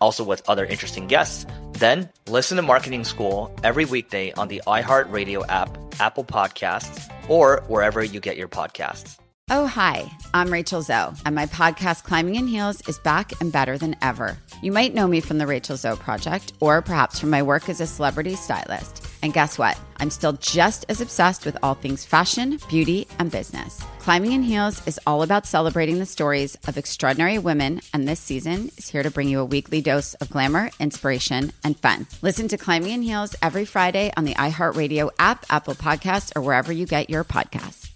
also with other interesting guests, then listen to Marketing School every weekday on the iHeartRadio app, Apple Podcasts, or wherever you get your podcasts. Oh, hi, I'm Rachel Zoe, and my podcast, Climbing in Heels, is back and better than ever. You might know me from the Rachel Zoe Project, or perhaps from my work as a celebrity stylist. And guess what? I'm still just as obsessed with all things fashion, beauty, and business. Climbing in Heels is all about celebrating the stories of extraordinary women, and this season is here to bring you a weekly dose of glamour, inspiration, and fun. Listen to Climbing in Heels every Friday on the iHeartRadio app, Apple Podcasts, or wherever you get your podcasts.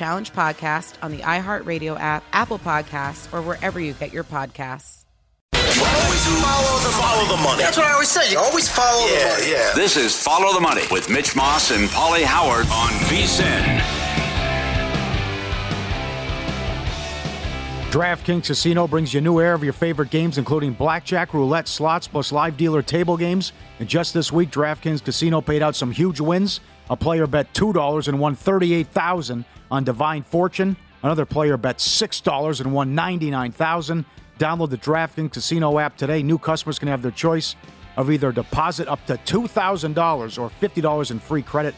Challenge podcast on the iHeartRadio app, Apple Podcasts, or wherever you get your podcasts. Always follow the, follow the money. That's what I always say. You always follow yeah, the money. Yeah. This is Follow the Money with Mitch Moss and Pauly Howard on VSIN. DraftKings Casino brings you a new era of your favorite games, including blackjack, roulette, slots, plus live dealer table games. And just this week, DraftKings Casino paid out some huge wins. A player bet $2 and won $38,000 on Divine Fortune. Another player bet $6 and won $99,000. Download the DraftKings Casino app today. New customers can have their choice of either deposit up to $2,000 or $50 in free credit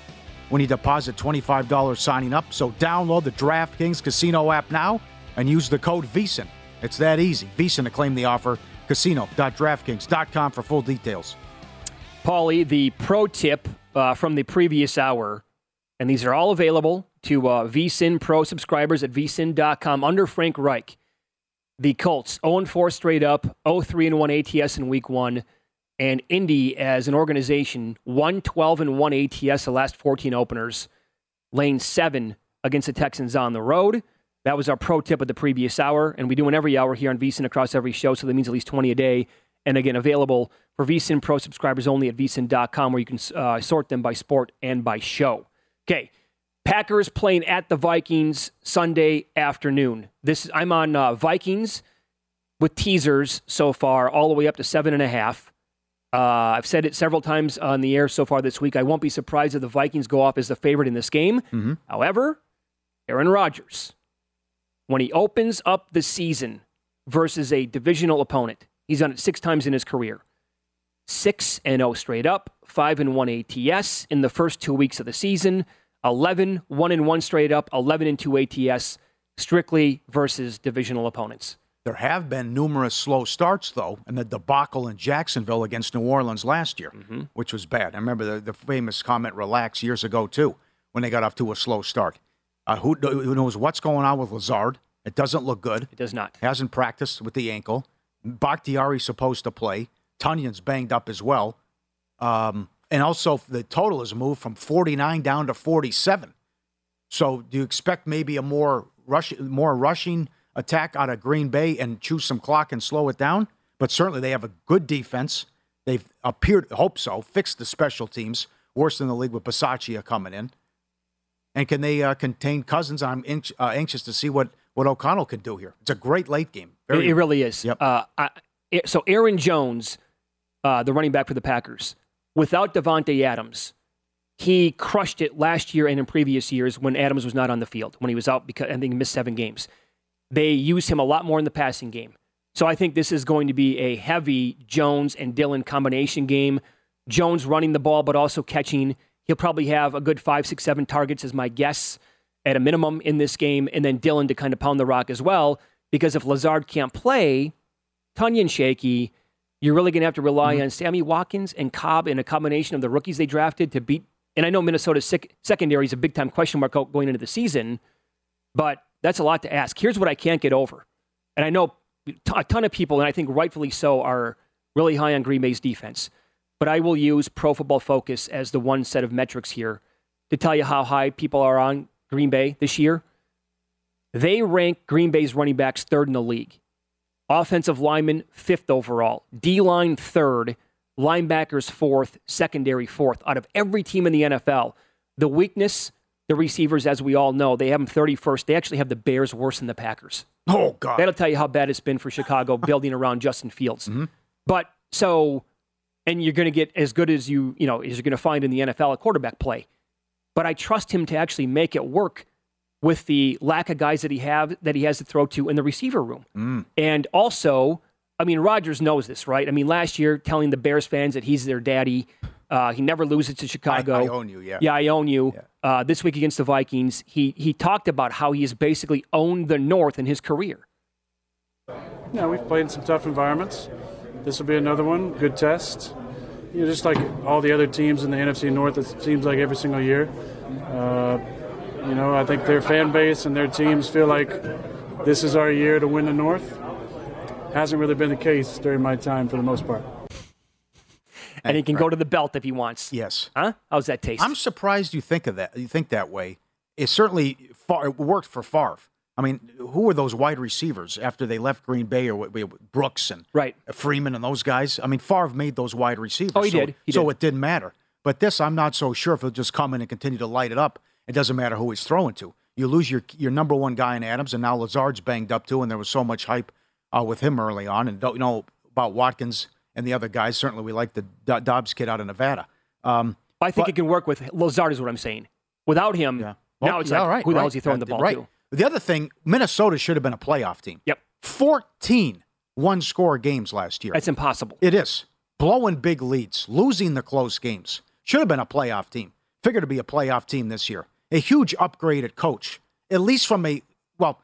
when you deposit $25 signing up. So download the DraftKings Casino app now and use the code VSIN. It's that easy. VSIN to claim the offer. Casino.draftkings.com for full details. Pauly, the pro tip uh, from the previous hour, and these are all available to uh, VSIN Pro subscribers at VSIN.com under Frank Reich. The Colts 0 4 straight up, 0 3 1 ATS in week one, and Indy as an organization 1 12 and 1 ATS the last 14 openers, lane 7 against the Texans on the road. That was our pro tip of the previous hour, and we do one every hour here on VSIN across every show, so that means at least 20 a day. And again, available for VSIN Pro subscribers only at VSIN.com, where you can uh, sort them by sport and by show. Okay, Packers playing at the Vikings Sunday afternoon. This I'm on uh, Vikings with teasers so far, all the way up to seven and a half. Uh, I've said it several times on the air so far this week. I won't be surprised if the Vikings go off as the favorite in this game. Mm-hmm. However, Aaron Rodgers, when he opens up the season versus a divisional opponent, he's done it six times in his career. Six and zero straight up, five and one ATS in the first two weeks of the season. 11, 1 and 1 straight up, 11 and 2 ATS, strictly versus divisional opponents. There have been numerous slow starts, though, and the debacle in Jacksonville against New Orleans last year, Mm-hmm. which was bad. I remember the, the famous comment, relax, years ago, too, when they got off to a slow start. Uh, who, who knows what's going on with Lazard? It doesn't look good. It does not. Hasn't practiced with the ankle. Bakhtiari's supposed to play. Tonyan's banged up as well. Um, and also, the total has moved from 49 down to 47. So, do you expect maybe a more rush, more rushing attack out of Green Bay and choose some clock and slow it down? But certainly, they have a good defense. They've appeared, hope so, fixed the special teams. Worse than the league with Bisaccia coming in. And can they uh, contain Cousins? I'm inch, uh, anxious to see what what O'Connell can do here. It's a great late game. It, it really is. Yep. Uh, I, so Aaron Jones, uh, the running back for the Packers, without Davante Adams, he crushed it last year and in previous years when Adams was not on the field, when he was out because I think he missed seven games. They used him a lot more in the passing game. So I think this is going to be a heavy Jones and Dillon combination game. Jones running the ball, but also catching. He'll probably have a good five, six, seven targets, as my guess, at a minimum in this game. And then Dillon to kind of pound the rock as well. Because if Lazard can't play, Tonyan shaky, you're really going to have to rely mm-hmm. on Sammy Watkins and Cobb in a combination of the rookies they drafted to beat. And I know Minnesota's sec- secondary is a big time question mark going into the season, but that's a lot to ask. Here's what I can't get over. And I know a ton of people, and I think rightfully so, are really high on Green Bay's defense. But I will use Pro Football Focus as the one set of metrics here to tell you how high people are on Green Bay this year. They rank Green Bay's running backs third in the league. Offensive lineman fifth overall. D line, third. Linebackers, fourth. Secondary, fourth. Out of every team in the NFL, the weakness, the receivers, as we all know, they have them 31st. They actually have the Bears worse than the Packers. Oh God! That'll tell you how bad it's been for Chicago building around Justin Fields. Mm-hmm. But so, and you're going to get as good as you you know as you're going to find in the NFL a quarterback play. But I trust him to actually make it work with the lack of guys that he have that he has to throw to in the receiver room. Mm. And also, I mean, Rodgers knows this, right? I mean, last year telling the Bears fans that he's their daddy. Uh, he never loses to Chicago. I, I own you, yeah. Yeah, I own you. Yeah. Uh, this week against the Vikings, he he talked about how he has basically owned the North in his career. Yeah, we've played in some tough environments. This will be another one. Good test. You know, just like all the other teams in the NFC North, it seems like every single year. Uh, you know, I think their fan base and their teams feel like this is our year to win the North. Hasn't really been the case during my time for the most part and he can right. go to the belt if he wants. Yes. Huh? How's that taste? I'm surprised you think of that. You think that way. It certainly far, it worked for Favre. I mean, who were those wide receivers after they left Green Bay or Brooks and right. Freeman and those guys? I mean, Favre made those wide receivers. Oh, he so, did. He so did. it didn't matter. But this, I'm not so sure if he'll just come in and continue to light it up. It doesn't matter who he's throwing to. You lose your your number one guy in Adams, and now Lazard's banged up too, and there was so much hype uh, with him early on. And don't you know about Watkins and the other guys. Certainly, we like the Doubs kid out of Nevada. Um, I think but, it can work with Lazard, is what I'm saying. Without him, yeah. well, now it's yeah, like, right, who the hell is he throwing the ball right. to? The other thing, Minnesota should have been a playoff team. Yep. 14 one score games last year. That's impossible. It is. Blowing big leads, losing the close games. Should have been a playoff team. Figured to be a playoff team this year. A huge upgrade at coach, at least from a, well,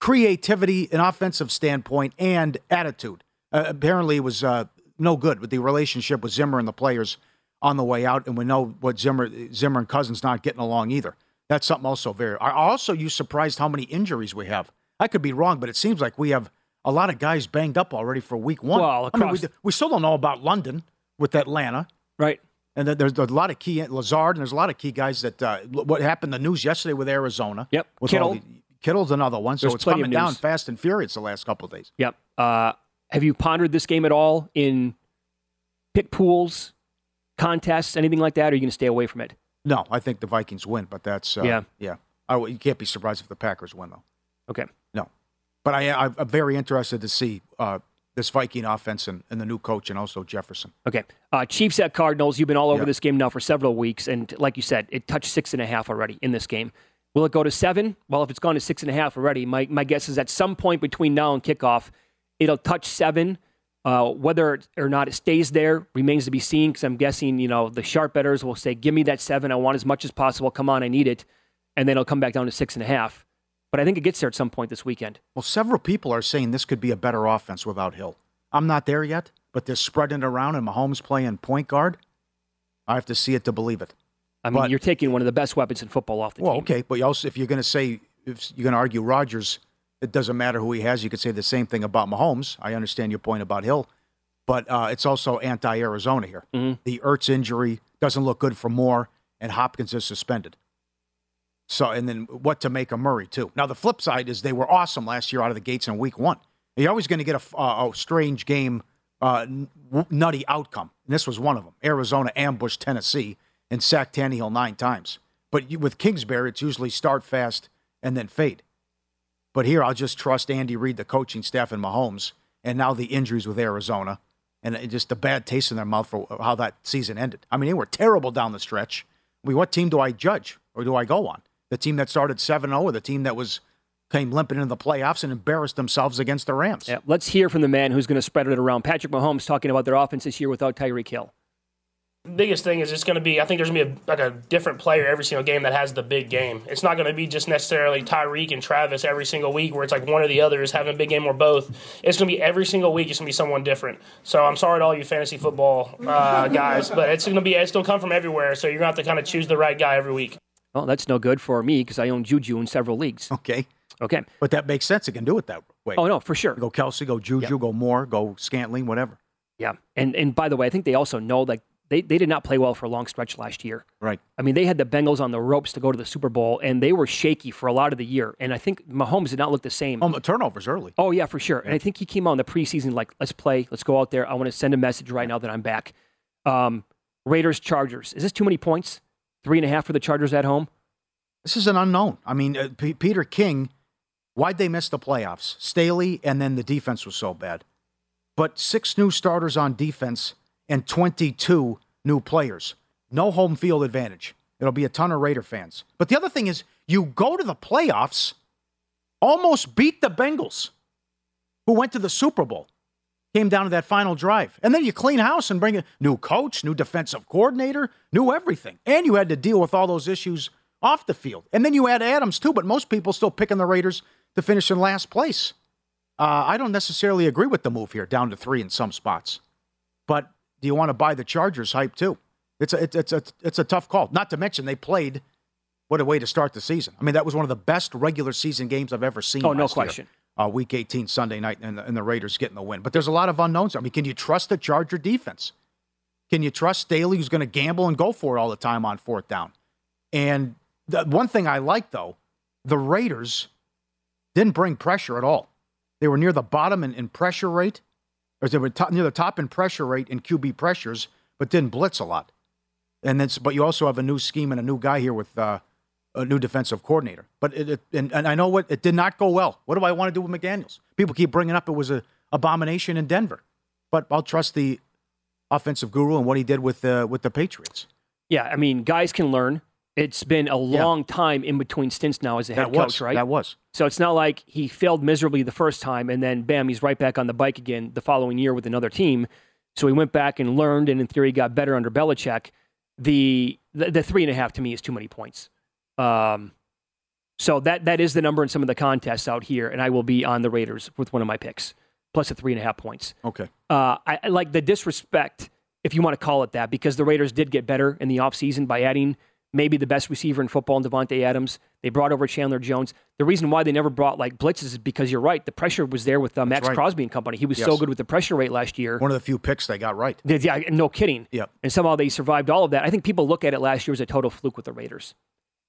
creativity, and offensive standpoint, and attitude. Uh, apparently, it was uh, no good with the relationship with Zimmer and the players on the way out, and we know what Zimmer Zimmer and Cousins not getting along either. That's something also very. Are also you surprised how many injuries we have? I could be wrong, but it seems like we have a lot of guys banged up already for week one. Well, I mean, we, we, still don't know about London with Atlanta, right? And there's a lot of key Lazard, and there's a lot of key guys that. Uh, what happened? The news yesterday with Arizona. Yep. With Kittle. The, Kittle's another one, so there's it's coming down fast and furious the last couple of days. Yep. Uh, have you pondered this game at all in pick pools, contests, anything like that? Or are you going to stay away from it? No, I think the Vikings win, but that's uh, yeah, yeah. I, you can't be surprised if the Packers win, though. Okay, no, but I, I'm very interested to see uh, this Viking offense and, and, the new coach, and also Jefferson. Okay, uh, Chiefs at Cardinals. You've been all over yeah. this game now for several weeks, and like you said, it touched six and a half already in this game. Will it go to seven? Well, if it's gone to six and a half already, my my guess is at some point between now and kickoff, it'll touch seven uh, whether or not it stays there remains to be seen because I'm guessing, you know, the sharp bettors will say, give me that seven. I want as much as possible. Come on, I need it. And then it'll come back down to six and a half. But I think it gets there at some point this weekend. Well, several people are saying this could be a better offense without Hill. I'm not there yet, but they're spreading it around and Mahomes playing point guard. I have to see it to believe it. I mean, but, you're taking one of the best weapons in football off the table. well, team. okay, but also if you're going to say, if you're going to argue Rodgers, it doesn't matter who he has. You could say the same thing about Mahomes. I understand your point about Hill but uh, it's also anti Arizona here. Mm-hmm. The Ertz injury doesn't look good for Moore, and Hopkins is suspended. So, and then what to make of Murray, too. Now, the flip side is they were awesome last year out of the gates in week one. You're always going to get a, a, strange game, uh, nutty outcome. And this was one of them. Arizona ambushed Tennessee and sacked Tannehill nine times. But with Kingsbury, it's usually start fast and then fade. But here, I'll just trust Andy Reid, the coaching staff, and Mahomes, and now the injuries with Arizona and just the bad taste in their mouth for how that season ended. I mean, they were terrible down the stretch I mean, what team do I judge or do I go on? The team that started 7 0 or the team that was came limping into the playoffs and embarrassed themselves against the Rams? Yeah, let's hear from the man who's going to spread it around. Patrick Mahomes talking about their offense this year without Tyreek Hill biggest thing is it's going to be I think there's going to be a, like a different player every single game that has the big game. It's not going to be just necessarily Tyreek and Travis every single week where it's like one or the other is having a big game or both. It's going to be every single week. It's going to be someone different. So I'm sorry to all you fantasy football uh, guys, but it's going to be it's going to come from everywhere. So you're going to have to kind of choose the right guy every week. Well, that's no good for me because I own Juju in several leagues. Okay. Okay. But that makes sense. It can do it that way. Oh no, for sure. Go Kelce, go Juju, yep. go Moore, go Scantling, whatever. Yeah, and and by the way, I think they also know like they, they did not play well for a long stretch last year. Right. I mean, they had the Bengals on the ropes to go to the Super Bowl, and they were shaky for a lot of the year. And I think Mahomes did not look the same. Oh, the turnovers early. Oh, yeah, for sure. Yeah. And I think he came out in the preseason like, let's play, let's go out there. I want to send a message right now that I'm back. Um, Raiders, Chargers. Is this too many points? Three and a half for the Chargers at home? This is an unknown. I mean, uh, P- Peter King, why'd they miss the playoffs? Staley, and then the defense was so bad. But six new starters on defense and 22 new players. No home field advantage. It'll be a ton of Raider fans. But the other thing is, you go to the playoffs, almost beat the Bengals, who went to the Super Bowl, came down to that final drive. And then you clean house and bring a new coach, new defensive coordinator, new everything. And you had to deal with all those issues off the field. And then you add Adams, too, but most people still picking the Raiders to finish in last place. Uh, I don't necessarily agree with the move here, down to three in some spots. But do you want to buy the Chargers hype too? It's a, it's, a, it's a tough call. Not to mention they played what a way to start the season. I mean, that was one of the best regular season games I've ever seen. Oh, no question. Uh, week 18, Sunday night, and the, and the Raiders getting the win. But there's a lot of unknowns. I mean, can you trust the Charger defense? Can you trust Staley, who's going to gamble and go for it all the time on fourth down? And the one thing I like, though, the Raiders didn't bring pressure at all. They were near the bottom in, in pressure rate or they were near the top in pressure rate in QB pressures, but didn't blitz a lot. And then, but you also have a new scheme and a new guy here with uh, a new defensive coordinator. But it, it and, and, I know what it did not go well. What do I want to do with McDaniels? People keep bringing up it was an abomination in Denver, but I'll trust the offensive guru and what he did with the with the Patriots. Yeah, I mean, guys can learn. It's been a long yeah. time in between stints now as a head that coach, was, right? That was. So it's not like he failed miserably the first time and then bam, he's right back on the bike again the following year with another team. So he went back and learned, and in theory, got better under Belichick. The the, the three and a half to me is too many points. Um, so that that is the number in some of the contests out here, and I will be on the Raiders with one of my picks plus a three and a half points. Okay. Uh, I, I like the disrespect, if you want to call it that, because the Raiders did get better in the offseason by adding maybe the best receiver in football in Davante Adams. They brought over Chandler Jones. The reason why they never brought like blitzes is because you're right. The pressure was there with uh, Maxx right. Crosby and company. He was yes. so good with the pressure rate last year. One of the few picks they got right. Yeah, no kidding. Yep. And somehow they survived all of that. I think people look at it last year as a total fluke with the Raiders.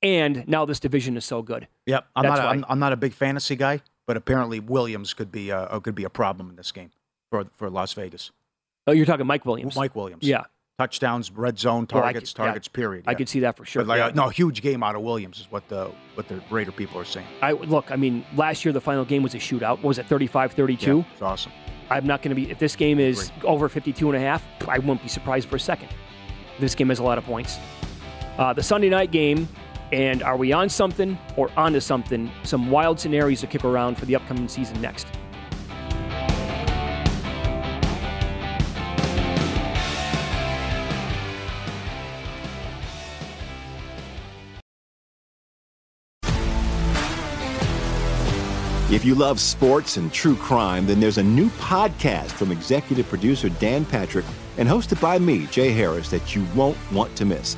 And now this division is so good. Yep. I'm That's not. A, I'm, I'm not a big fantasy guy, but apparently Williams could be a, uh, could be a problem in this game for for Las Vegas. Oh, you're talking Mike Williams. Mike Williams. Yeah touchdowns, red zone targets, well, could, targets. Yeah, period. Yeah. I could see that for sure. But like, yeah. no, huge game out of Williams is what the what the Raider people are saying. I look. I mean, last year the final game was a shootout. What was it 35-32? Yeah, it's awesome. I'm not going to be if this game is Great. over 52 and a half. I won't be surprised for a second. This game has a lot of points. Uh, the Sunday night game, and are we on something or onto something? Some wild scenarios to kick around for the upcoming season next. If you love sports and true crime, then there's a new podcast from executive producer Dan Patrick and hosted by me, Jay Harris, that you won't want to miss.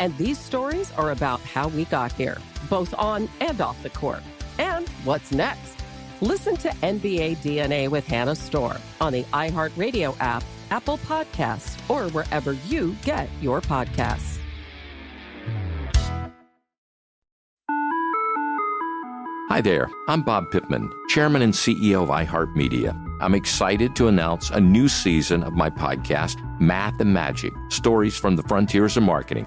And these stories are about how we got here, both on and off the court. And what's next? Listen to NBA DNA with Hannah Storm on the iHeartRadio app, Apple Podcasts, or wherever you get your podcasts. Hi there, I'm Bob Pittman, Chairman and CEO of iHeartMedia. I'm excited to announce a new season of my podcast, Math and Magic Stories from the Frontiers of Marketing.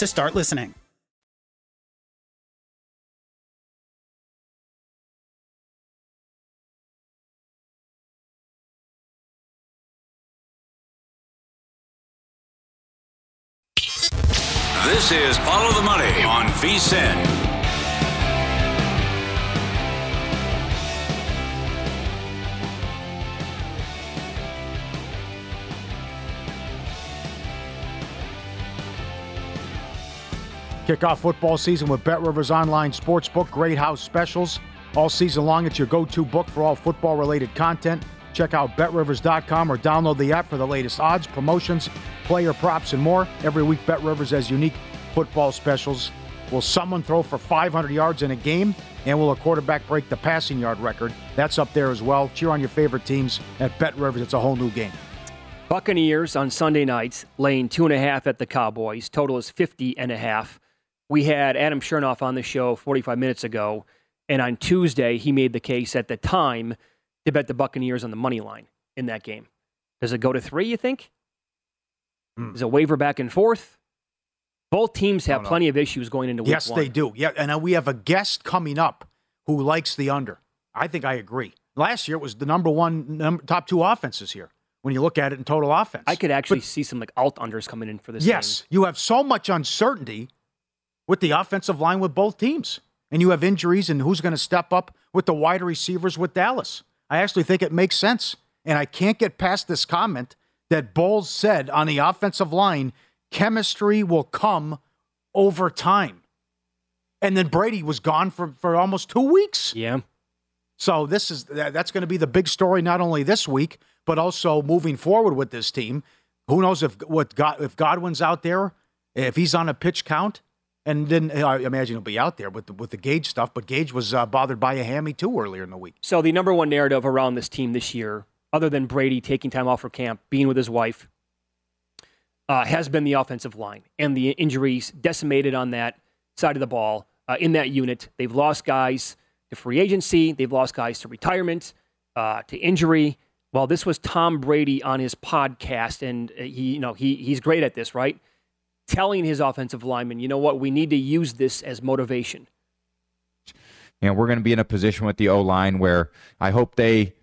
to start listening. This is Follow the Money on VSIN. Kick off football season with Bet Rivers Online Sportsbook. Great house specials. All season long, it's your go to book for all football related content. Check out betrivers.com or download the app for the latest odds, promotions, player props, and more. Every week, Bet Rivers has unique football specials. Will someone throw for 500 yards in a game? And will a quarterback break the passing yard record? That's up there as well. Cheer on your favorite teams at Bet Rivers. It's a whole new game. Buccaneers on Sunday nights, laying two and a half at the Cowboys. Total is 50 and a half. We had Adam Chernoff on the show 45 minutes ago, and on Tuesday, he made the case at the time to bet the Buccaneers on the money line in that game. Does it go to three, you think? Mm. Is it waver back and forth? Both teams have plenty of issues going into week yes, one. Yes, they do. Yeah, and we have a guest coming up who likes the under. I think I agree. Last year it was the number one, number, top two offenses here when you look at it in total offense. I could actually but, see some like alt unders coming in for this. Yes, game. you have so much uncertainty with the offensive line with both teams. And you have injuries, and who's going to step up with the wide receivers with Dallas? I actually think it makes sense. And I can't get past this comment that Bowles said on the offensive line chemistry will come over time. And then Brady was gone for, for almost two weeks. Yeah. So this is that's going to be the big story not only this week but also moving forward with this team. Who knows if what God, if Godwin's out there, if he's on a pitch count, and then I imagine he'll be out there with the, with the Gage stuff. But Gage was uh, bothered by a hammy too earlier in the week. So the number one narrative around this team this year, other than Brady taking time off for camp, being with his wife, uh, has been the offensive line and the injuries decimated on that side of the ball uh, in that unit. They've lost guys to free agency. They've lost guys to retirement, uh, to injury. Well, this was Tom Brady on his podcast, and uh, he, you know, he he's great at this, right? Telling his offensive lineman, you know what, we need to use this as motivation. And we're going to be in a position with the O line where I hope they,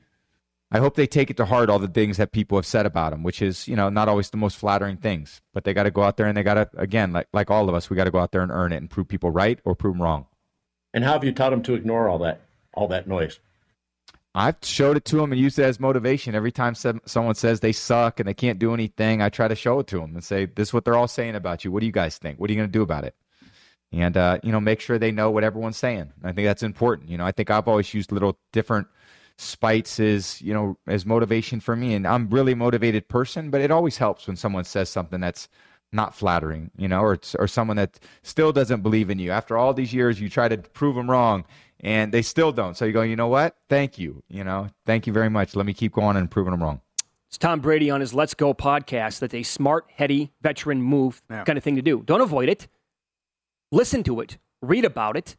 I hope they take it to heart all the things that people have said about them, which is you know not always the most flattering things. But they got to go out there and they got to again, like like all of us, we got to go out there and earn it and prove people right or prove them wrong. And how have you taught them to ignore all that, all that noise? I've showed it to them and used it as motivation. Every time some, someone says they suck and they can't do anything, I try to show it to them and say, "This is what they're all saying about you. What do you guys think? What are you going to do about it?" And uh, you know, make sure they know what everyone's saying. I think that's important. You know, I think I've always used little different spites as you know as motivation for me, and I'm really motivated person. But it always helps when someone says something that's not flattering, you know, or or someone that still doesn't believe in you. After all these years, you try to prove them wrong, and they still don't. So you go, you know what? Thank you. You know, thank you very much. Let me keep going and proving them wrong. It's Tom Brady on his Let's Go podcast. That's a smart, heady, veteran move Yeah. kind of thing to do. Don't avoid it. Listen to it, read about it,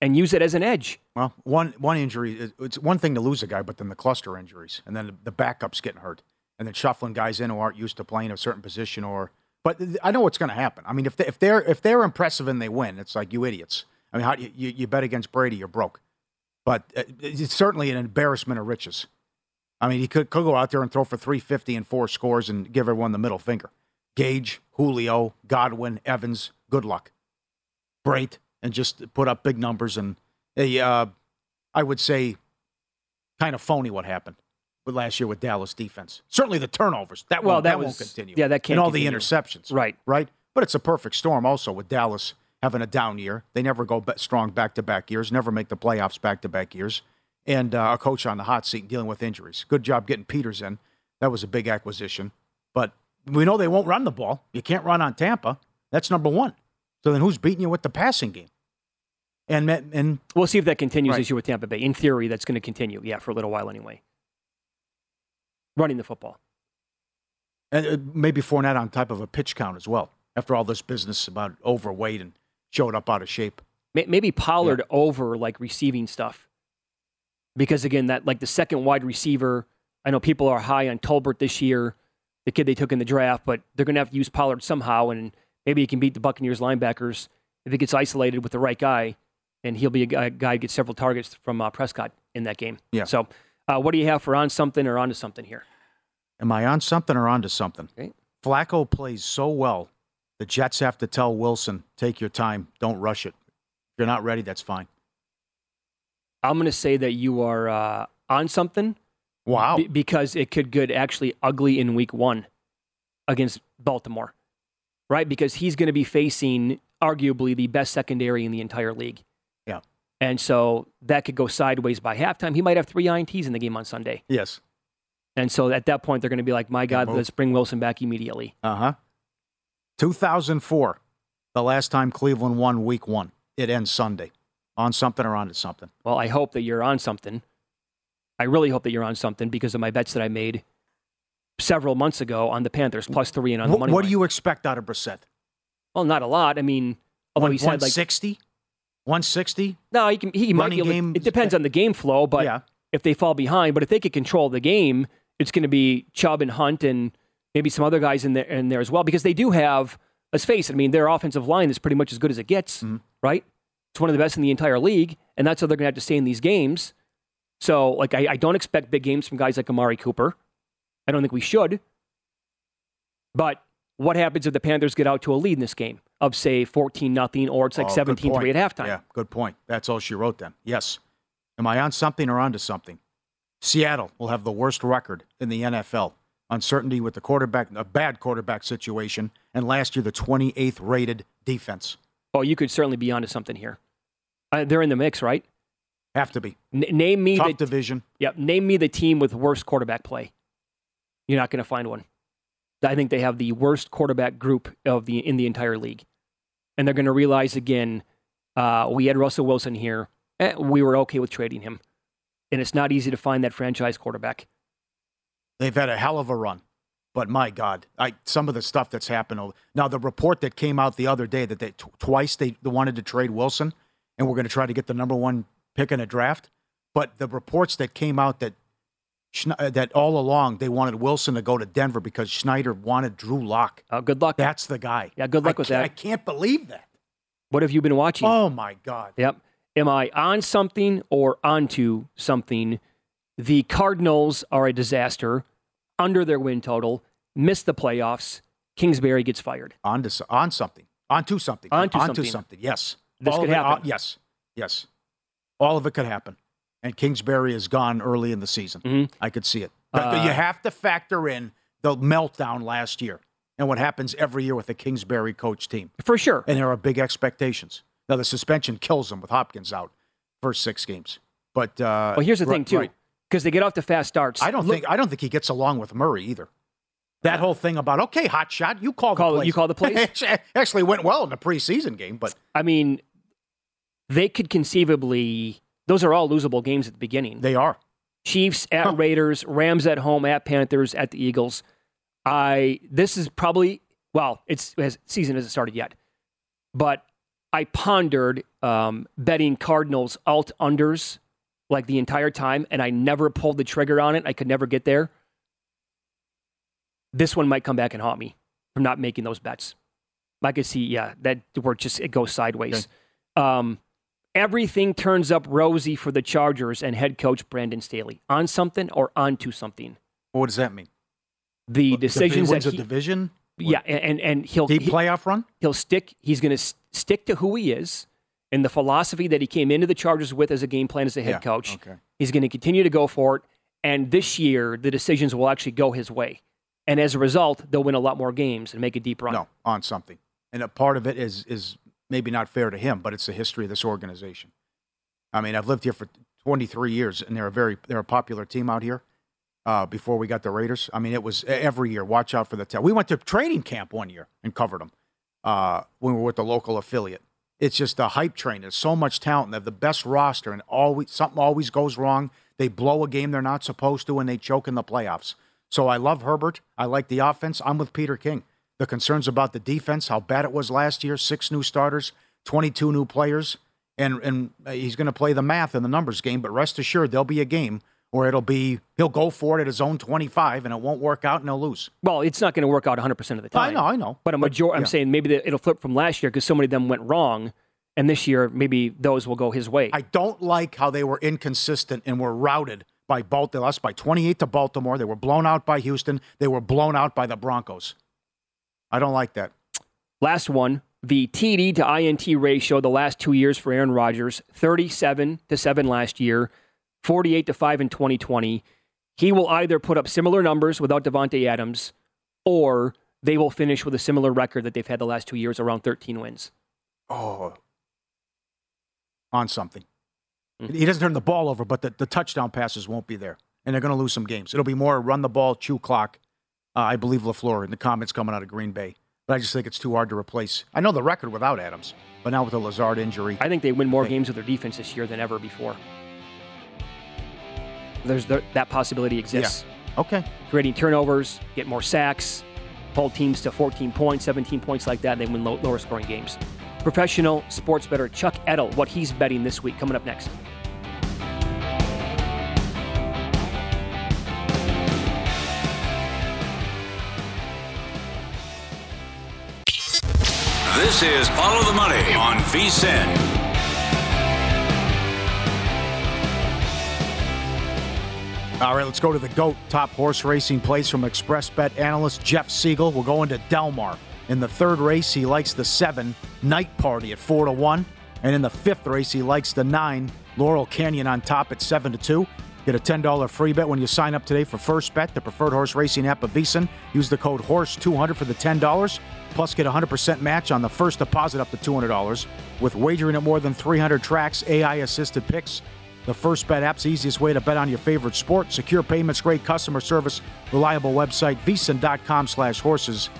and use it as an edge. Well, one one injury it's one thing to lose a guy, but then the cluster injuries, and then the, the backups getting hurt, and then shuffling guys in who aren't used to playing a certain position. Or, but I know what's going to happen. I mean, if they, if they're if they're impressive and they win, it's like you idiots. I mean, how you you, bet against Brady, you're broke. But uh, it's certainly an embarrassment of riches. I mean, he could could go out there and throw for 350 and four scores and give everyone the middle finger. Gage, Julio, Godwin, Evans, good luck. Great, and just put up big numbers and a, uh, I would say, kind of phony what happened with last year with Dallas defense. Certainly the turnovers that Well, won't, that that, was- won't continue. yeah, that can't and all the interceptions. Right. right. But it's a perfect storm also with Dallas having a down year. They never go strong back to back years. Never make the playoffs back to back years. And uh, a coach on the hot seat dealing with injuries. Good job getting Peters in. That was a big acquisition. But we know they won't run the ball. You can't run on Tampa. That's number one. So then who's beating you with the passing game? And and We'll see if that continues Right. this year with Tampa Bay. In theory, that's going to continue, yeah, for a little while anyway. Running the football. And uh, maybe Fournette on type of a pitch count as well. After all this business about overweight and showed up out of shape. Maybe Pollard over like receiving stuff. Because again, that like the second wide receiver, I know people are high on Tolbert this year, the kid they took in the draft, but they're going to have to use Pollard somehow, and maybe he can beat the Buccaneers linebackers if he gets isolated with the right guy, and he'll be a guy, guy who gets several targets from uh, Prescott in that game. Yeah. So, uh, what do you have for on something or onto something here? Am I on something or onto something? Okay. Flacco plays so well, the Jets have to tell Wilson, take your time, don't rush it. If you're not ready, that's fine. I'm going to say that you are uh, on something. Wow. be- because it could get actually ugly in week one against Baltimore, right? Because he's going to be facing arguably the best secondary in the entire league. Yeah. And so that could go sideways by halftime. He might have three INTs in the game on Sunday. Yes. And so at that point, they're going to be like, my God, let's bring Wilson back immediately. Uh huh. 2004, the last time Cleveland won week one. It ends Sunday. On something or onto something. Well, I hope that you're on something. I really hope that you're on something because of my bets that I made several months ago on the Panthers, plus three and on the What, money what do you expect out of Brissett? Well, not a lot. I mean, although he said like 160? 160? No, he can. He might be able, game- It depends on the game flow, but Yeah. if they fall behind, but if they could control the game, it's going to be Chubb and Hunt and maybe some other guys in there in there as well because they do have. Let's face it. I mean, their offensive line is pretty much as good as it gets, Mm-hmm. right? It's one of the best in the entire league, and that's how they're going to have to stay in these games. So, like, I, I don't expect big games from guys like Amari Cooper. I don't think we should. But what happens if the Panthers get out to a lead in this game of say fourteen nothing, or it's like Oh, good seventeen three point. at halftime? Yeah, good point. That's all she wrote then. Yes. Am I on something or onto something? Seattle will have the worst record in the NFL. Uncertainty with the quarterback, a bad quarterback situation, and last year the 28th rated defense. Oh, you could certainly be onto something here. Uh, they're in the mix, right? Have to be. N- name me Tough the division. Yep. Name me the team with worst quarterback play. You're not going to find one. I think they have the worst quarterback group of the in the entire league, and they're going to realize again. Uh, we had Russell Wilson here. Eh, we were okay with trading him, and it's not easy to find that franchise quarterback. They've had a hell of a run. But my God, I, some of the stuff that's happened. over- Now, the report that came out the other day that they tw- twice they wanted to trade Wilson, and we're going to try to get the number one pick in a draft. But the reports that came out that uh, that all along they wanted Wilson to go to Denver because Schneider wanted Drew Lock. Uh, good luck. That's the guy. Yeah, good luck I with that. I can't believe that. What have you been watching? Oh my God. Yep. Am I on something or onto something? The Cardinals are a disaster, under their win total, miss the playoffs. Kingsbury gets fired. On to, on something. Onto something. Onto Onto something. something. Yes. This All could it- happen. uh, yes. Yes. All of it could happen. And Kingsbury is gone early in the season. I could see it. But Mm-hmm. Uh, you have to factor in the meltdown last year and what happens every year with the Kingsbury coach team. For sure. And there are big expectations. Now, the suspension kills them with Hopkins out first six games. But uh, Well, here's the right- thing too, right. Because they get off to fast starts. I don't Look- think I don't think he gets along with Murray either. That whole thing about okay, hot shot, you call the Call- plays. you call the plays? Actually- went well in the preseason game, but I mean, they could conceivably. Those are all losable games at the beginning. They are. Chiefs at Raiders, Rams at home, at Panthers, at the Eagles. I this is probably well, it's has, season hasn't started yet, but I pondered um, betting Cardinals alt unders like the entire time, and I never pulled the trigger on it. I could never get there. This one might come back and haunt me from not making those bets. I could see, yeah, that it just it goes sideways. Um, everything turns up rosy for the Chargers and head coach Brandon Staley on something or onto something. what does that mean? The he decisions wins that a he, division, yeah, and and, he'll deep playoff run. He'll stick. He's going to stick to who he is and the philosophy that he came into the Chargers with as a game plan as a head Yeah, coach. okay. He's going to continue to go for it, and this year the decisions will actually go his way, and as a result, they'll win a lot more games and make a deep run. No, on something. And a part of it is is maybe not fair to him, but it's the history of this organization. I mean, I've lived here for 23 years, and they're a very they're a popular team out here. Uh, before we got the Raiders, I mean, it was every year. Watch out for the tail. We went to training camp one year and covered them uh, when we were with the local affiliate. It's just a hype train. There's so much talent. They have the best roster, and always something always goes wrong. They blow a game they're not supposed to, and they choke in the playoffs. So I love Herbert. I like the offense. I'm with Peter King. The concerns about the defense, how bad it was last year, six new starters, 22 new players, and and uh, he's going to play the math in the numbers game. But rest assured, there'll be a game where it'll be he'll go for it at his own 25, and it won't work out, and he'll lose. Well, it's not going to work out 100 percent of the time. I know, I know. But a major, I'm saying maybe that it'll flip from last year because so many of them went wrong, and this year maybe those will go his way. I don't like how they were inconsistent and were routed by Baltimore. They lost by 28 to Baltimore. They were blown out by Houston. They were blown out by the Broncos. I don't like that. Last one, the TD to INT ratio the last two years for Aaron Rodgers, 37 to 7 last year, 48 to 5 in 2020. He will either put up similar numbers without Davante Adams, or they will finish with a similar record that they've had the last two years, around 13 wins. Oh, on something. He doesn't turn the ball over, but the, the touchdown passes won't be there, and they're going to lose some games. It'll be more run the ball, chew clock. Uh, I believe Lafleur in the comments coming out of Green Bay, but I just think it's too hard to replace. I know the record without Adams, but now with the Lazard injury, I think they win more games with their defense this year than ever before. There's the, that possibility exists. Okay. Creating turnovers, get more sacks, hold teams to 14 points, 17 points like that, and they win low, lower scoring games. Professional sports bettor Chuck Edel, what he's betting this week, coming up next. This is Follow the Money on VSIN. All right, let's go to the GOAT top horse racing place from Express Bet analyst Jeff Siegel. We're going to Del Mar. In the third race, he likes the seven, Night Party at four to one. And in the fifth race, he likes the nine, Laurel Canyon on top at seven to two. Get a $10 free bet when you sign up today for First Bet, the preferred horse racing app of VSiN. Use the code HORSE200 for the $10. Plus, get a 100% match on the first deposit up to $200. With wagering at more than 300 tracks, AI assisted picks, the First Bet app's easiest way to bet on your favorite sport. Secure payments, great customer service, reliable website, vsin.com slash horses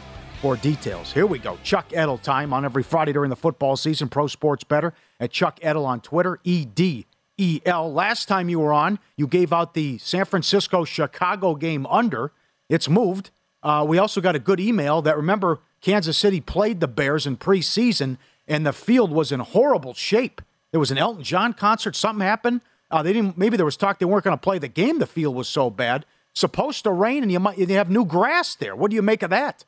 for details. Here we go. Chuck Edel time on every Friday during the football season. Pro Sports Bettor at Chuck Edel on Twitter, E D E L. Last time you were on, you gave out the San Francisco Chicago game under. It's moved. Uh, we also got a good email that remember Kansas City played the Bears in preseason and the field was in horrible shape. There was an Elton John concert. Something happened. Uh, they didn't. Maybe there was talk they weren't going to play the game. The field was so bad. Supposed to rain, and you might you have new grass there. What do you make of that?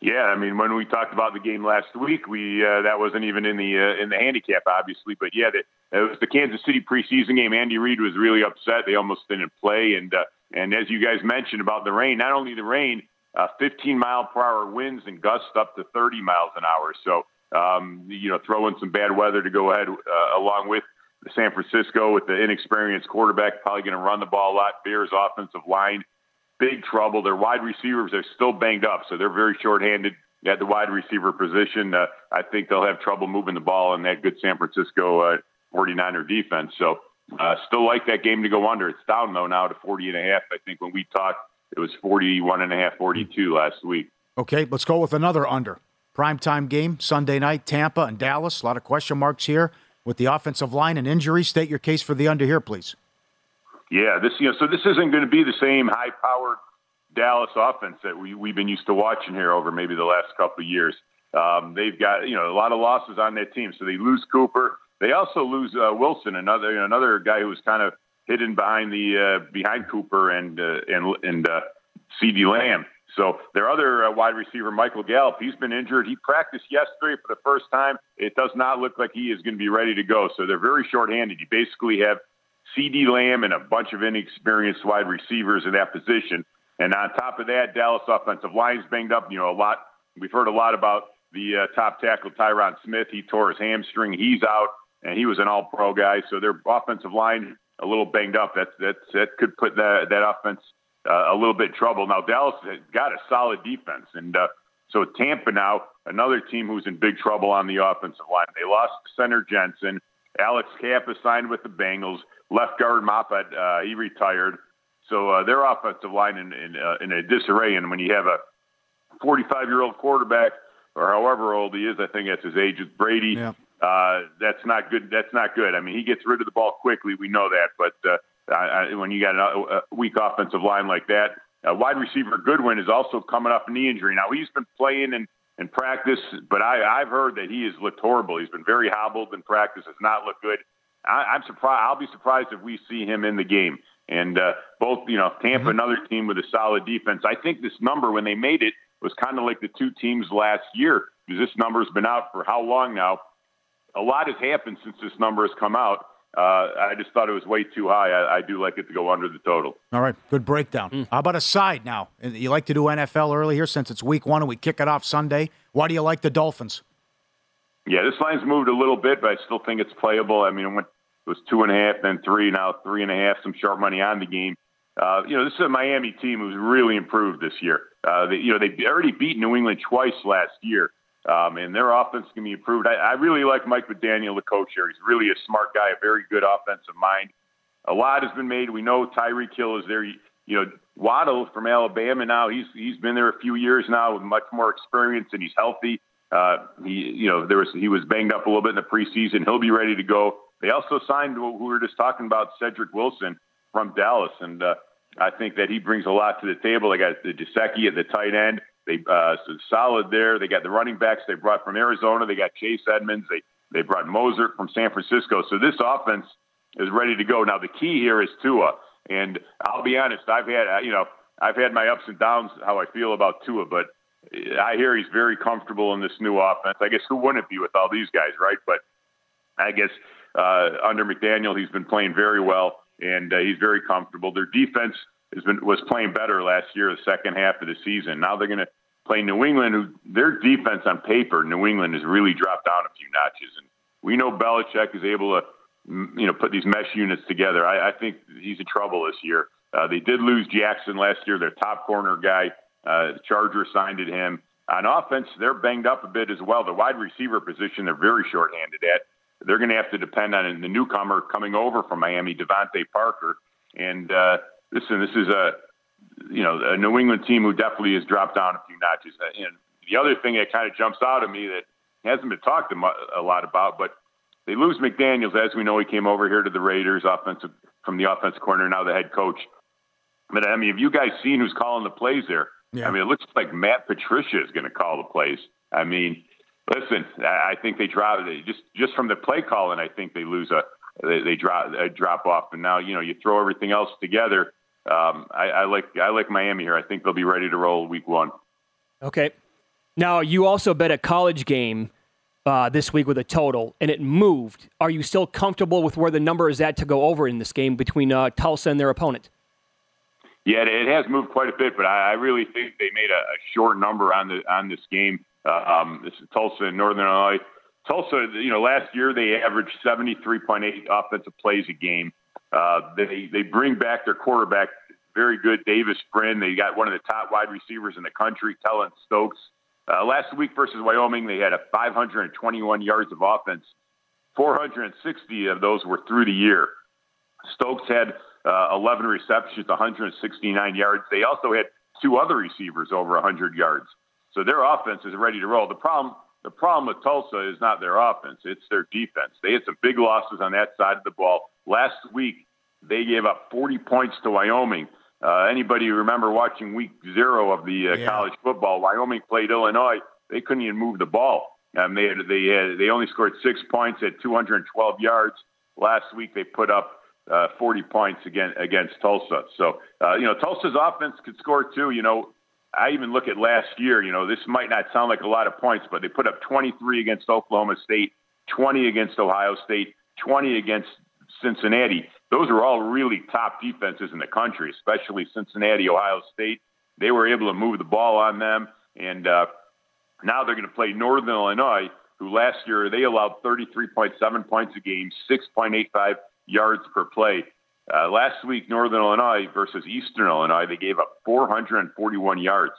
Yeah, I mean, when we talked about the game last week, we uh, that wasn't even in the uh, in the handicap, obviously. But yeah, it was the Kansas City preseason game. Andy Reid was really upset; they almost didn't play. And uh, and as you guys mentioned about the rain, not only the rain, uh, 15 mile per hour winds and gusts up to 30 miles an hour. So um, you know, throw in some bad weather to go ahead uh, along with San Francisco with the inexperienced quarterback, probably going to run the ball a lot. Bears offensive line big trouble. Their wide receivers are still banged up, so they're very shorthanded at the wide receiver position. Uh, I think they'll have trouble moving the ball in that good San Francisco uh, 49er defense. So uh, still like that game to go under. It's down though now to 40 and a half. I think when we talked, it was 41 and a half, 42 last week. Okay, let's go with another under. Primetime game, Sunday night, Tampa and Dallas. A lot of question marks here with the offensive line and injuries. State your case for the under here, please. Yeah, this you know, so this isn't going to be the same high-powered Dallas offense that we we've been used to watching here over maybe the last couple of years. Um, they've got you know a lot of losses on that team, so they lose Cooper. They also lose uh, Wilson, another you know, another guy who was kind of hidden behind the uh, behind Cooper and uh, and and uh, CeeDee Lamb. So their other uh, wide receiver, Michael Gallup, he's been injured. He practiced yesterday for the first time. It does not look like he is going to be ready to go. So they're very shorthanded. You basically have CeeDee Lamb and a bunch of inexperienced wide receivers in that position. And on top of that, Dallas offensive line's banged up. You know, a lot. We've heard a lot about the uh, top tackle Tyron Smith. He tore his hamstring. He's out, and he was an All-Pro guy. So their offensive line a little banged up. That's that that could put that that offense uh, a little bit trouble. Now Dallas has got a solid defense, and uh, so Tampa now another team who's in big trouble on the offensive line. They lost center Jensen. Alex Cappa signed with the Bengals. Left guard Marpet, uh, he retired. So uh, their offensive line in in, uh, in a disarray. And when you have a 45 year old quarterback, or however old he is, I think that's his age, is Brady. Yeah. Uh, that's not good. That's not good. I mean, he gets rid of the ball quickly. We know that. But uh, I, when you got a, weak offensive line like that, uh, wide receiver Godwin is also coming off a knee injury. Now he's been playing in, in practice, but I, I've heard that he has looked horrible. He's been very hobbled in practice. Has not looked good. I, I'm surprised. I'll be surprised if we see him in the game. And uh, both, you know, Tampa, mm-hmm. another team with a solid defense. I think this number when they made it was kind of like the two teams last year because this number's been out for how long now? A lot has happened since this number has come out. Uh, I just thought it was way too high. I, I, do like it to go under the total. All right, good breakdown. Mm. How about a side now? You like to do NFL early here since it's week one and we kick it off Sunday. Why do you like the Dolphins? Yeah, this line's moved a little bit, but I still think it's playable. I mean, it, went, it was two and a half, then three, now three and a half. Some sharp money on the game. Uh, you know, this is a Miami team who's really improved this year. Uh, they, you know, they already beat New England twice last year, um, and their offense can be improved. I, I really like Mike McDaniel, the coach here. He's really a smart guy, a very good offensive mind. A lot has been made. We know Tyreek Hill is there. You know, Waddle from Alabama now. He's he's been there a few years now with much more experience, and he's healthy. Uh, he, you know, there was he was banged up a little bit in the preseason. He'll be ready to go. They also signed who we were just talking about, Cedric Wilson from Dallas, and uh, I think that he brings a lot to the table. They got the Gesicki at the tight end. They uh, so solid there. They got the running backs they brought from Arizona. They got Chase Edmonds. They they brought Mostert from San Francisco. So this offense is ready to go. Now the key here is Tua, and I'll be honest. I've had uh, you know I've had my ups and downs how I feel about Tua, but I hear he's very comfortable in this new offense. I guess who wouldn't be with all these guys, right? But I guess uh, under McDaniel, he's been playing very well and uh, he's very comfortable. Their defense has been was playing better last year, the second half of the season. Now they're going to play New England, who their defense on paper, New England has really dropped down a few notches, and we know Belichick is able to you know put these mesh units together. I, I think he's in trouble this year. Uh, they did lose Jackson last year, their top corner guy. Uh, the Chargers signed at him. On offense, they're banged up a bit as well. The wide receiver position, they're very shorthanded at. They're going to have to depend on the newcomer coming over from Miami, DeVante Parker. And uh, listen, this is a you know a New England team who definitely has dropped down a few notches. And the other thing that kind of jumps out at me that hasn't been talked a lot about, but they lose McDaniels, as we know, he came over here to the Raiders, offensive from the offensive corner, now the head coach. But I mean, have you guys seen who's calling the plays there? Yeah. I mean, it looks like Matt Patricia is going to call the plays. I mean, listen, I think they drop just just from the play calling. I think they lose a they, they drop a drop off, and now you know you throw everything else together. Um, I, I like I like Miami here. I think they'll be ready to roll week one. Okay. Now, you also bet a college game uh, this week with a total, and it moved. Are you still comfortable with where the number is at to go over in this game between uh, Tulsa and their opponent? Yeah, it has moved quite a bit, but I, I really think they made a, a short number on the on this game. Uh, um, this is Tulsa and Northern Illinois. Tulsa, you know, last year they averaged 73.8 offensive plays a game. Uh, they they bring back their quarterback, very good Davis Brin. They got one of the top wide receivers in the country, Keylon Stokes. Uh, last week versus Wyoming, they had a 521 yards of offense. 460 of those were through the year. Stokes had uh, 11 receptions, 169 yards. They also had two other receivers over 100 yards. So their offense is ready to roll. The problem, the problem with Tulsa is not their offense; it's their defense. They had some big losses on that side of the ball last week. They gave up 40 points to Wyoming. Uh, anybody remember watching week zero of the uh, yeah. college football? Wyoming played Illinois. They couldn't even move the ball. Um, they had, they had, they only scored six points at 212 yards. Last week they put up uh, 40 points against against Tulsa. So uh, you know Tulsa's offense could score too. You know I even look at last year. You know this might not sound like a lot of points, but they put up 23 against Oklahoma State, 20 against Ohio State, 20 against Cincinnati. Those are all really top defenses in the country, especially Cincinnati, Ohio State. They were able to move the ball on them, and uh, now they're going to play Northern Illinois, who last year they allowed 33.7 points a game, 6.85 yards per play. Uh, last week, Northern Illinois versus Eastern Illinois, they gave up 441 yards.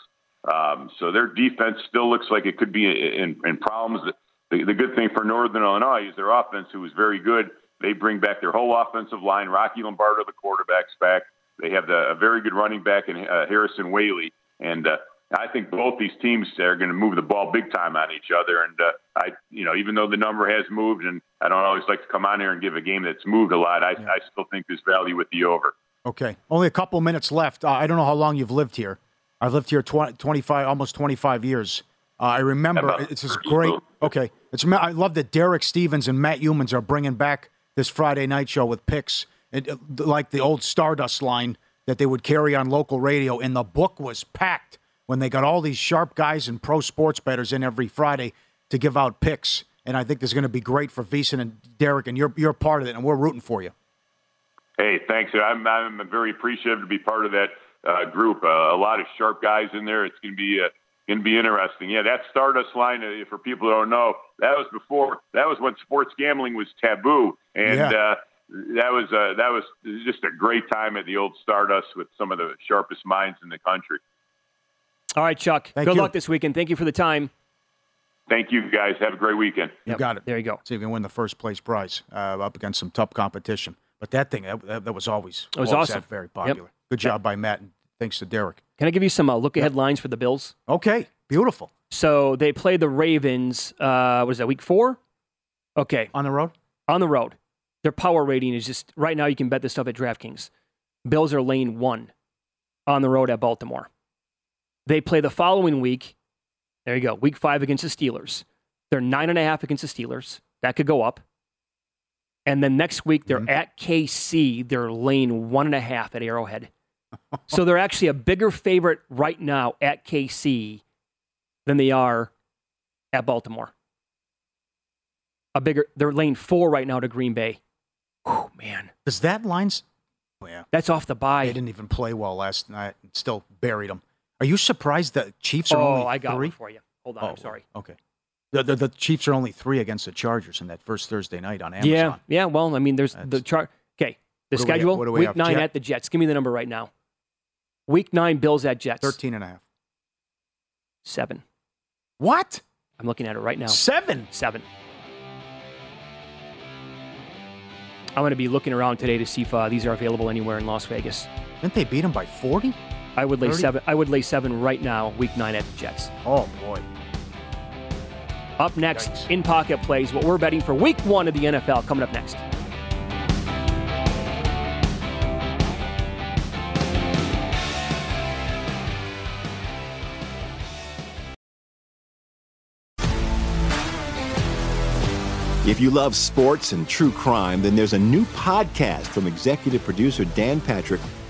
Um, so their defense still looks like it could be in, in problems. The, the good thing for Northern Illinois is their offense, who is very good. They bring back their whole offensive line. Rocky Lombardi, the quarterback's back. They have the, a very good running back in uh, Harrison Waylee. And uh, I think both these teams are going to move the ball big time on each other. And uh, I, you know, even though the number has moved, and I don't always like to come on here and give a game that's moved a lot, I, yeah. I still think there's value with the over. Okay, only a couple minutes left. Uh, I don't know how long you've lived here. I've lived here 20, 25, almost 25 years. Uh, I remember About it's just great. Okay, it's I love that Derek Stevens and Matt Youmans are bringing back this Friday night show with picks, it, like the old Stardust line that they would carry on local radio. And the book was packed when they got all these sharp guys and pro sports bettors in every Friday to give out picks. And I think this is going to be great for VSiN and Derek, and you're you're part of it, and we're rooting for you. Hey, thanks. I'm I'm very appreciative to be part of that uh, group. Uh, a lot of sharp guys in there. It's going to be uh, going to be interesting. Yeah, that Stardust line uh, for people who don't know that was before that was when sports gambling was taboo, and yeah. uh, that was uh, that was just a great time at the old Stardust with some of the sharpest minds in the country. All right, Chuck. Thank good you. luck this weekend. Thank you for the time. Thank you, guys. Have a great weekend. You yep. got it. There you go. See if you can win the first place prize uh, up against some tough competition. But that thing, that, that was always, it was always awesome. very popular. Yep. Good job yep. by Matt, and thanks to Derek. Can I give you some uh, look ahead lines for the Bills? Okay, beautiful. So they play the Ravens. Uh, what is that? Week four. Okay, on the road. On the road. Their power rating is just right now. You can bet this stuff at DraftKings. Bills are lane one on the road at Baltimore. They play the following week. There you go. Week five against the Steelers. They're nine and a half against the Steelers. That could go up. And then next week they're mm-hmm. at KC. They're laying one and a half at Arrowhead. so they're actually a bigger favorite right now at KC than they are at Baltimore. A bigger, they're laying four right now to Green Bay. Oh man, does that line's? Oh, yeah, that's off the buy. They didn't even play well last night. Still buried them. Are you surprised that Chiefs are oh, only Oh, I got three? one for you. Hold on, oh, I'm sorry. Okay. The, the, the, Chiefs are only three against the Chargers in that first Thursday night on Amazon. Yeah, yeah. Well, I mean, there's That's, the chart. Okay, the schedule. We, week nine Jet? at the Jets. Give me the number right now. Week nine, Bills at Jets. 13 and a half. Seven. What? I'm looking at it right now. Seven. Seven. I'm going to be looking around today to see if uh, these are available anywhere in Las Vegas. Didn't they beat them by 40? I would lay 30? seven. I would lay seven right now, week nine at the Jets. Oh boy. Up next, Yikes. in pocket plays, what we're betting for week one of the NFL coming up next. If you love sports and true crime, then there's a new podcast from executive producer Dan Patrick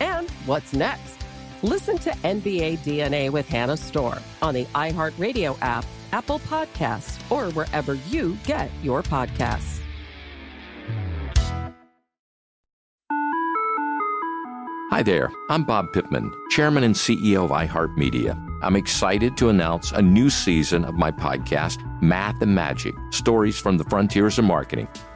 And what's next? Listen to NBA DNA with Hannah Storm on the iHeartRadio app, Apple Podcasts, or wherever you get your podcasts. Hi there, I'm Bob Pittman, Chairman and CEO of iHeartMedia. I'm excited to announce a new season of my podcast, Math and Magic Stories from the Frontiers of Marketing.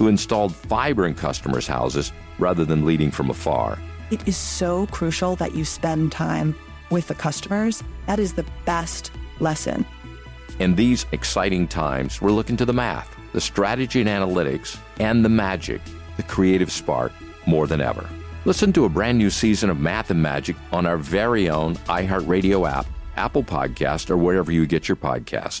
who installed fiber in customers' houses rather than leading from afar. It is so crucial that you spend time with the customers. That is the best lesson. In these exciting times, we're looking to the math, the strategy and analytics, and the magic, the creative spark, more than ever. Listen to a brand new season of Math and Magic on our very own iHeartRadio app, Apple Podcast, or wherever you get your podcast.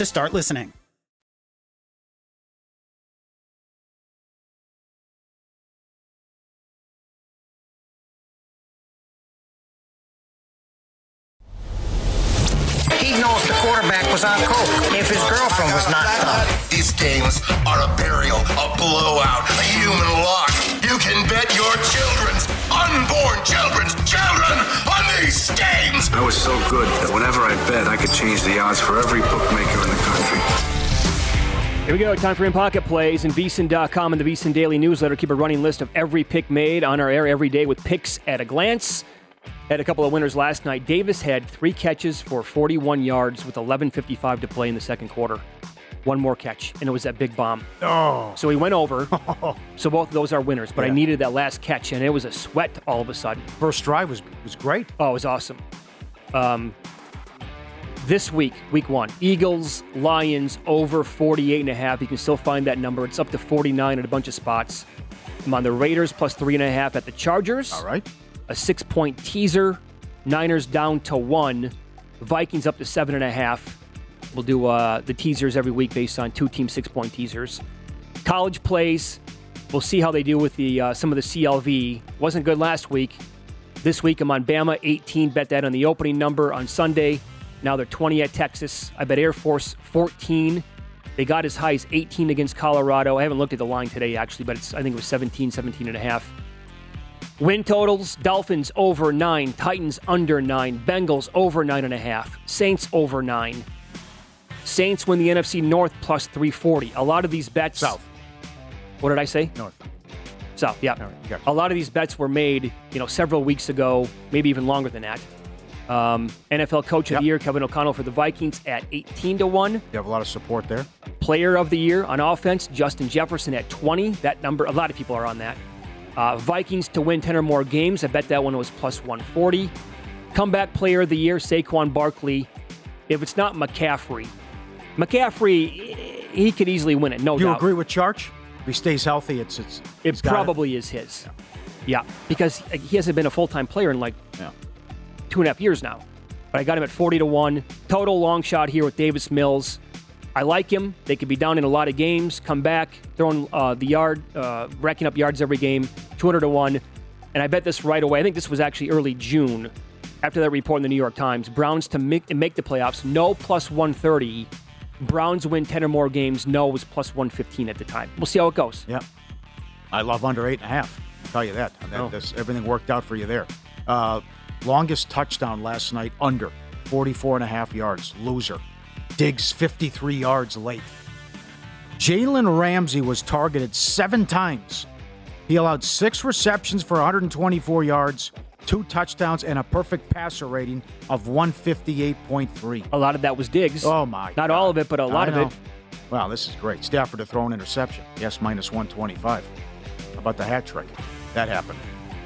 to start listening. Was so good that whenever I bet, I could change the odds for every bookmaker in the country. Here we go. Time for In Pocket Plays and VSIN.com and the VSIN Daily Newsletter. Keep a running list of every pick made on our air every day with picks at a glance. Had a couple of winners last night. Davis had three catches for 41 yards with 11.55 to play in the second quarter. One more catch, and it was that big bomb. Oh. So he went over. so both of those are winners, but I needed that last catch, and it was a sweat all of a sudden. First drive was was great. Oh, it was awesome. Um, this week, week one, Eagles, Lions over 48 and a half. You can still find that number. It's up to 49 at a bunch of spots. I'm on the Raiders plus three and a half at the Chargers. All right. A six point teaser. Niners down to one. Vikings up to seven and a half. We'll do uh, the teasers every week based on two team six point teasers. College plays. We'll see how they do with the uh, some of the CLV. Wasn't good last week. This week I'm on Bama 18. Bet that on the opening number on Sunday. Now they're 20 at Texas. I bet Air Force 14. They got as high as 18 against Colorado. I haven't looked at the line today actually, but it's I think it was 17, 17 and a half. Win totals Dolphins over nine, Titans under nine, Bengals over nine and a half, Saints over nine. Saints win the NFC North plus 340. A lot of these bets. South. What did I say? North. So yeah, a lot of these bets were made, you know, several weeks ago, maybe even longer than that. Um, NFL Coach of the Year Kevin O'Connell for the Vikings at 18 to one. You have a lot of support there. Player of the Year on offense, Justin Jefferson at 20. That number, a lot of people are on that. Uh, Vikings to win 10 or more games. I bet that one was plus 140. Comeback Player of the Year, Saquon Barkley. If it's not McCaffrey, McCaffrey, he could easily win it. No you doubt. agree with Charch? If he stays healthy, it's it's. It probably is his. Yeah. because he hasn't been a full time player in like two and a half years now. But I got him at 40 to 1. Total long shot here with Davis Mills. I like him. They could be down in a lot of games, come back, throwing uh, the yard, uh, racking up yards every game, 200 to 1. And I bet this right away. I think this was actually early June after that report in the New York Times. Browns to make, make the playoffs, no plus 130. Browns win 10 or more games, no was plus 115 at the time. We'll see how it goes. Yeah. I love under eight and a half. I'll tell you that. that Oh. everything worked out for you there. Uh, longest touchdown last night under 44 and a half yards. Loser. Diggs 53 yards late. Jalen Ramsey was targeted seven times. He allowed six receptions for 124 yards, two touchdowns, and a perfect passer rating of 158.3. A lot of that was Diggs. Oh, my. Not all of it, but a lot of it. Wow, this is great. Stafford to throw an interception. Yes, minus 125. How about the hat trick? That happened.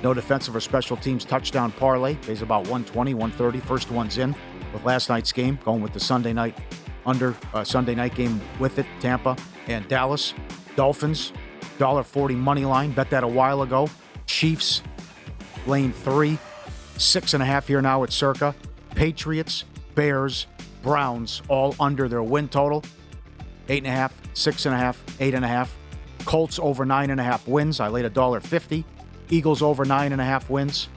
No defensive or special teams touchdown parlay. Pays about 120, 130. First one's in with last night's game. Going with the Sunday night under uh, Sunday night game with it. Tampa and Dallas. Dolphins, $1.40 money line. Bet that a while ago. Chiefs, lane three. Six and a half here now at Circa. Patriots, Bears, Browns, all under their win total. Eight and a half, six and a half, eight and a half. Colts over nine and a half wins. I laid a dollar fifty. Eagles over nine and a half wins.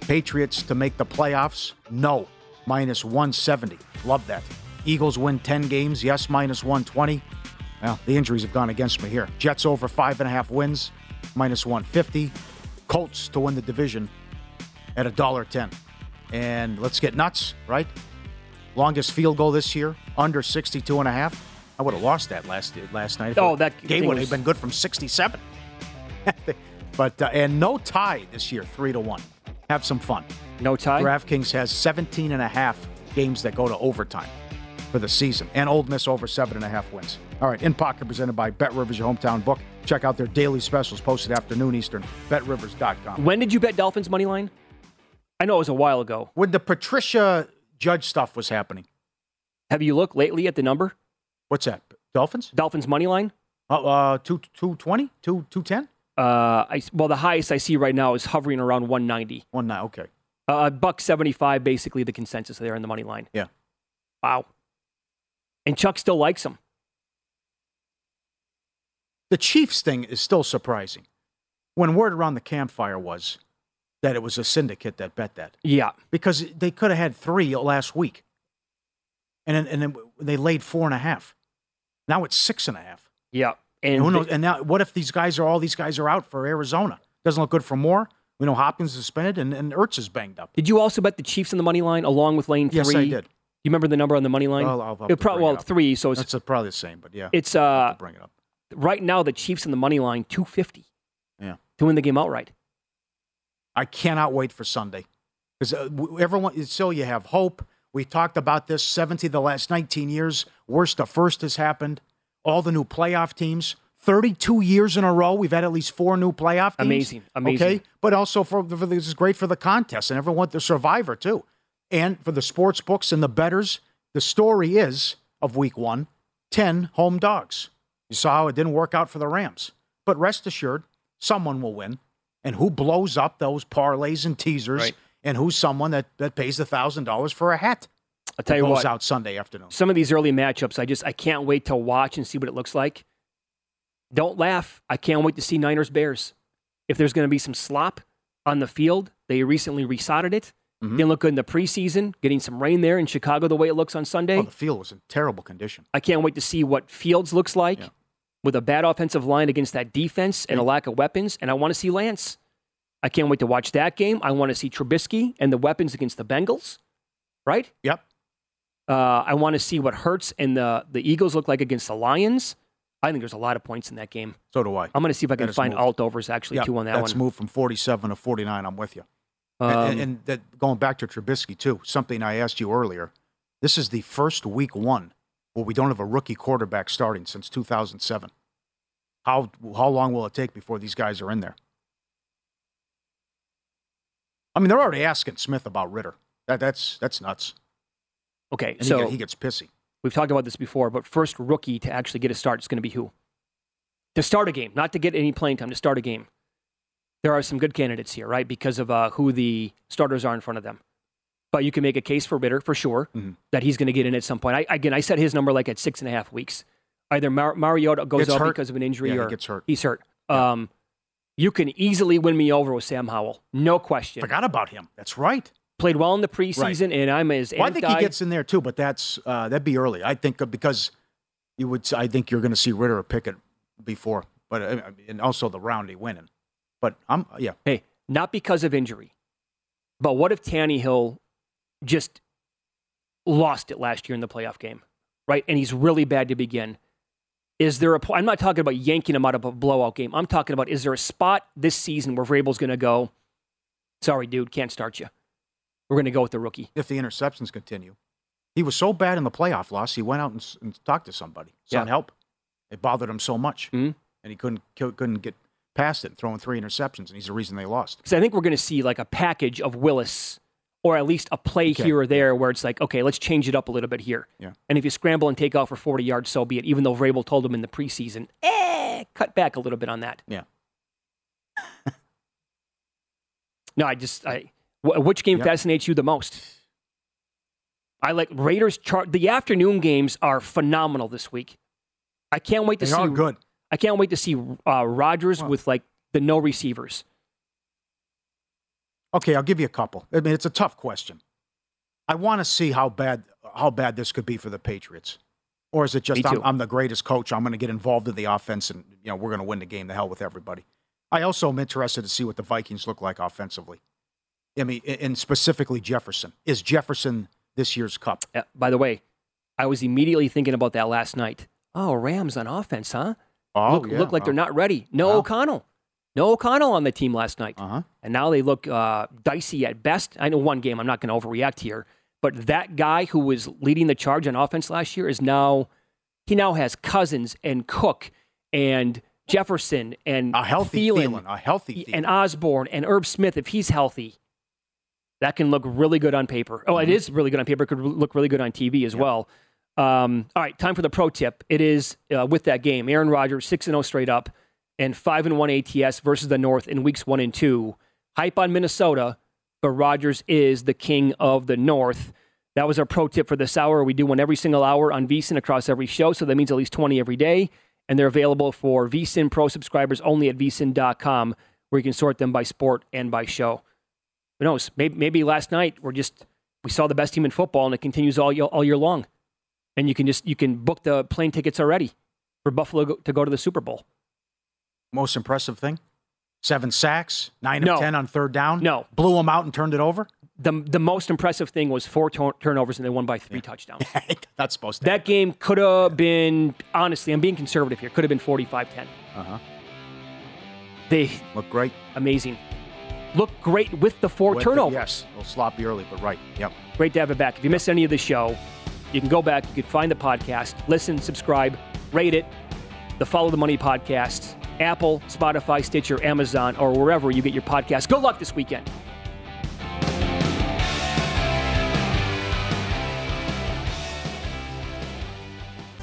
Patriots to make the playoffs? No. Minus 170. Love that. Eagles win 10 games? Yes, minus 120. Well, the injuries have gone against me here. Jets over five and a half wins, minus 150. Colts to win the division at a dollar ten. And let's get nuts, right? Longest field goal this year, under 62 and a half. I would have lost that last last night. Oh, that game would was- have been good from 67. but uh, and no tie this year, three to one. Have some fun. No tie. DraftKings has 17 and a half games that go to overtime for the season, and Ole Miss over seven and a half wins. All right, in pocket presented by Bet Rivers, your hometown book. Check out their daily specials posted afternoon Eastern. BetRivers.com. When did you bet Dolphins money line? I know it was a while ago. When the Patricia Judge stuff was happening. Have you looked lately at the number? What's that? Dolphins? Dolphins money line? Uh, uh two two twenty, two two ten. Uh, I, well, the highest I see right now is hovering around 190. 190. Okay. Uh, buck 75, basically the consensus there in the money line. Yeah. Wow. And Chuck still likes him. The Chiefs thing is still surprising. When word around the campfire was that it was a syndicate that bet that. Yeah. Because they could have had three last week. And then, and then they laid four and a half. Now it's six and a half. Yeah. And, And who knows, the- and now, what if these guys are all these guys are out for Arizona? Doesn't look good for more. We know Hopkins is suspended and, and Ertz is banged up. Did you also bet the Chiefs in the money line along with lane three? Yes, I did. You remember the number on the money line? Well, I'll have It to prob- bring it well, up. three. So it's uh, probably the same, but yeah. it's uh bring it up. Right now the Chiefs in the money line 250 Yeah. to win the game outright. I cannot wait for Sunday because uh, everyone. So you have hope. We talked about this. Seventy the last nineteen years. Worst to first has happened. All the new playoff teams. Thirty-two years in a row, we've had at least four new playoff teams. Amazing, amazing. Okay, but also for, for this is great for the contest and everyone, the survivor too, and for the sports books and the betters. The story is of Week One, 10 home dogs. You saw how it didn't work out for the Rams, but rest assured, someone will win. And who blows up those parlays and teasers? Right. And who's someone that, that pays the thousand dollars for a hat? I'll tell you what. out Sunday afternoon. Some of these early matchups, I just I can't wait to watch and see what it looks like. Don't laugh. I can't wait to see Niners Bears. If there's going to be some slop on the field, they recently resodded it. Mm-hmm. Didn't look good in the preseason. Getting some rain there in Chicago, the way it looks on Sunday. Oh, the field was in terrible condition. I can't wait to see what Fields looks like with a bad offensive line against that defense and a lack of weapons. And I want to see Lance. I can't wait to watch that game. I want to see Trubisky and the weapons against the Bengals, right? Yep. Uh, I want to see what Hurts and the, the Eagles look like against the Lions. I think there's a lot of points in that game. So do I. I'm going to see if I can find moved. alt overs actually Yeah, too on that one. that's moved from 47 to 49. I'm with you. Um, and, and that, going back to Trubisky too, something I asked you earlier. This is the first week one where we don't have a rookie quarterback starting since 2007. How how long will it take before these guys are in there? I mean, they're already asking Smith about Ridder. That that's that's nuts. Okay, And so he, get- he gets pissy. We've talked about this before, but first rookie to actually get a start is going to be who? To start a game, not to get any playing time, to start a game. There are some good candidates here, right? Because of uh, who the starters are in front of them. But you can make a case for Ridder for sure Mm-hmm. that he's going to get in at some point. I, again, I set his number like at six and a half weeks. Either Mar- Mariota goes hurt. because of an injury Yeah, he or gets hurt. he's hurt. Um, you can easily win me over with Sam Howell, no question. Forgot about him. That's right. Played well in the preseason, and I'm as Well, I think he gets in there too, but that's uh, that'd be early. I think uh, because you would. I think you're going to see Ridder or Pickett before, but uh, and also the round roundy winning. But I'm yeah. Hey, not because of injury, but what if Tannehill just lost it last year in the playoff game, right? And he's really bad to begin. Is there a I'm not talking about yanking him out of a blowout game. I'm talking about is there a spot this season where Vrabel's going to go, sorry, dude, can't start you. We're going to go with the rookie. If the interceptions continue, he was so bad in the playoff loss. He went out and, and talked to somebody, sought Yeah. help. It bothered him so much, mm-hmm. and he couldn't couldn't get past it, throwing three interceptions, and he's the reason they lost. Because I think we're going to see like a package of Willis or at least a play Okay. here or there where it's like, okay, let's change it up a little bit here. Yeah. And if you scramble and take off for 40 yards, so be it, even though Vrabel told him in the preseason, eh, cut back a little bit on that. Yeah. No, I just, I, which game Yeah. fascinates you the most? I like Raiders chart. The afternoon games are phenomenal this week. I can't wait to They see. are good. I can't wait to see uh, Rodgers with like the no receivers. Okay, I'll give you a couple. I mean, it's a tough question. I want to see how bad how bad this could be for the Patriots, or is it just I'm. I'm the greatest coach? I'm going to get involved in the offense, and you know we're going to win the game. The hell with everybody. I also am interested to see what the Vikings look like offensively. I mean, and specifically Jefferson. Is Jefferson this year's Kupp? Yeah, by the way, I was immediately thinking about that last night. Oh, Rams on offense, huh? Oh, look, yeah. look like they're not ready. No. O'Connell. No O'Connell on the team last night. Uh-huh. And now they look uh, dicey at best. I know one game, I'm not going to overreact here, but that guy who was leading the charge on offense last year is now, he now has Cousins and Cook and Jefferson and A healthy Thielen Thielen, a healthy and Osborne and Irv Smith if he's healthy. That can look really good on paper. Oh, it is really good on paper. It could look really good on TV as well. Um, all right, time for the pro tip. It is uh, with that game. Aaron Rodgers six and zero straight up, and five and one ATS versus the North in weeks one and two. Hype on Minnesota, but Rodgers is the king of the North. That was our pro tip for this hour. We do one every single hour on VSIN across every show, so that means at least 20 every day. And they're available for VSIN Pro subscribers only at vsin.com, where you can sort them by sport and by show. Who knows? Maybe, maybe last night we're just we saw the best team in football, and it continues all year, all year long. And you can just you can book the plane tickets already for Buffalo to go to the Super Bowl. Most impressive thing? Seven sacks, nine No. of ten on third down. No. blew them out and turned it over. The the most impressive thing was four tur- turnovers, and they won by three touchdowns. That's supposed to. That game could have been, honestly, I'm being conservative here, could have been 45 10. Uh huh. They look great. Amazing. Look great with the four With it, turnovers. Yes, a little sloppy early, but right. Yep. Great to have it back. If you missed any of the show, you can go back, you can find the podcast, listen, subscribe, rate it, the Follow the Money podcast, Apple, Spotify, Stitcher, Amazon, or wherever you get your podcast. Good luck this weekend.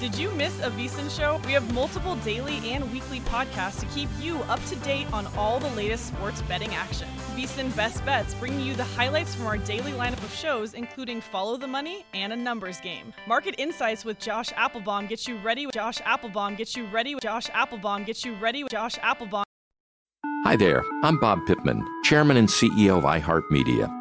Did you miss a VSiN show? We have multiple daily and weekly podcasts to keep you up to date on all the latest sports betting action. VSiN Best Bets bringing you the highlights from our daily lineup of shows, including Follow the Money and a numbers game. Market Insights with Josh Appelbaum gets you ready. With Josh Appelbaum gets you ready. With Josh Appelbaum gets you ready. With Josh Appelbaum. Hi there, I'm Bob Pittman, Chairman and CEO of iHeartMedia.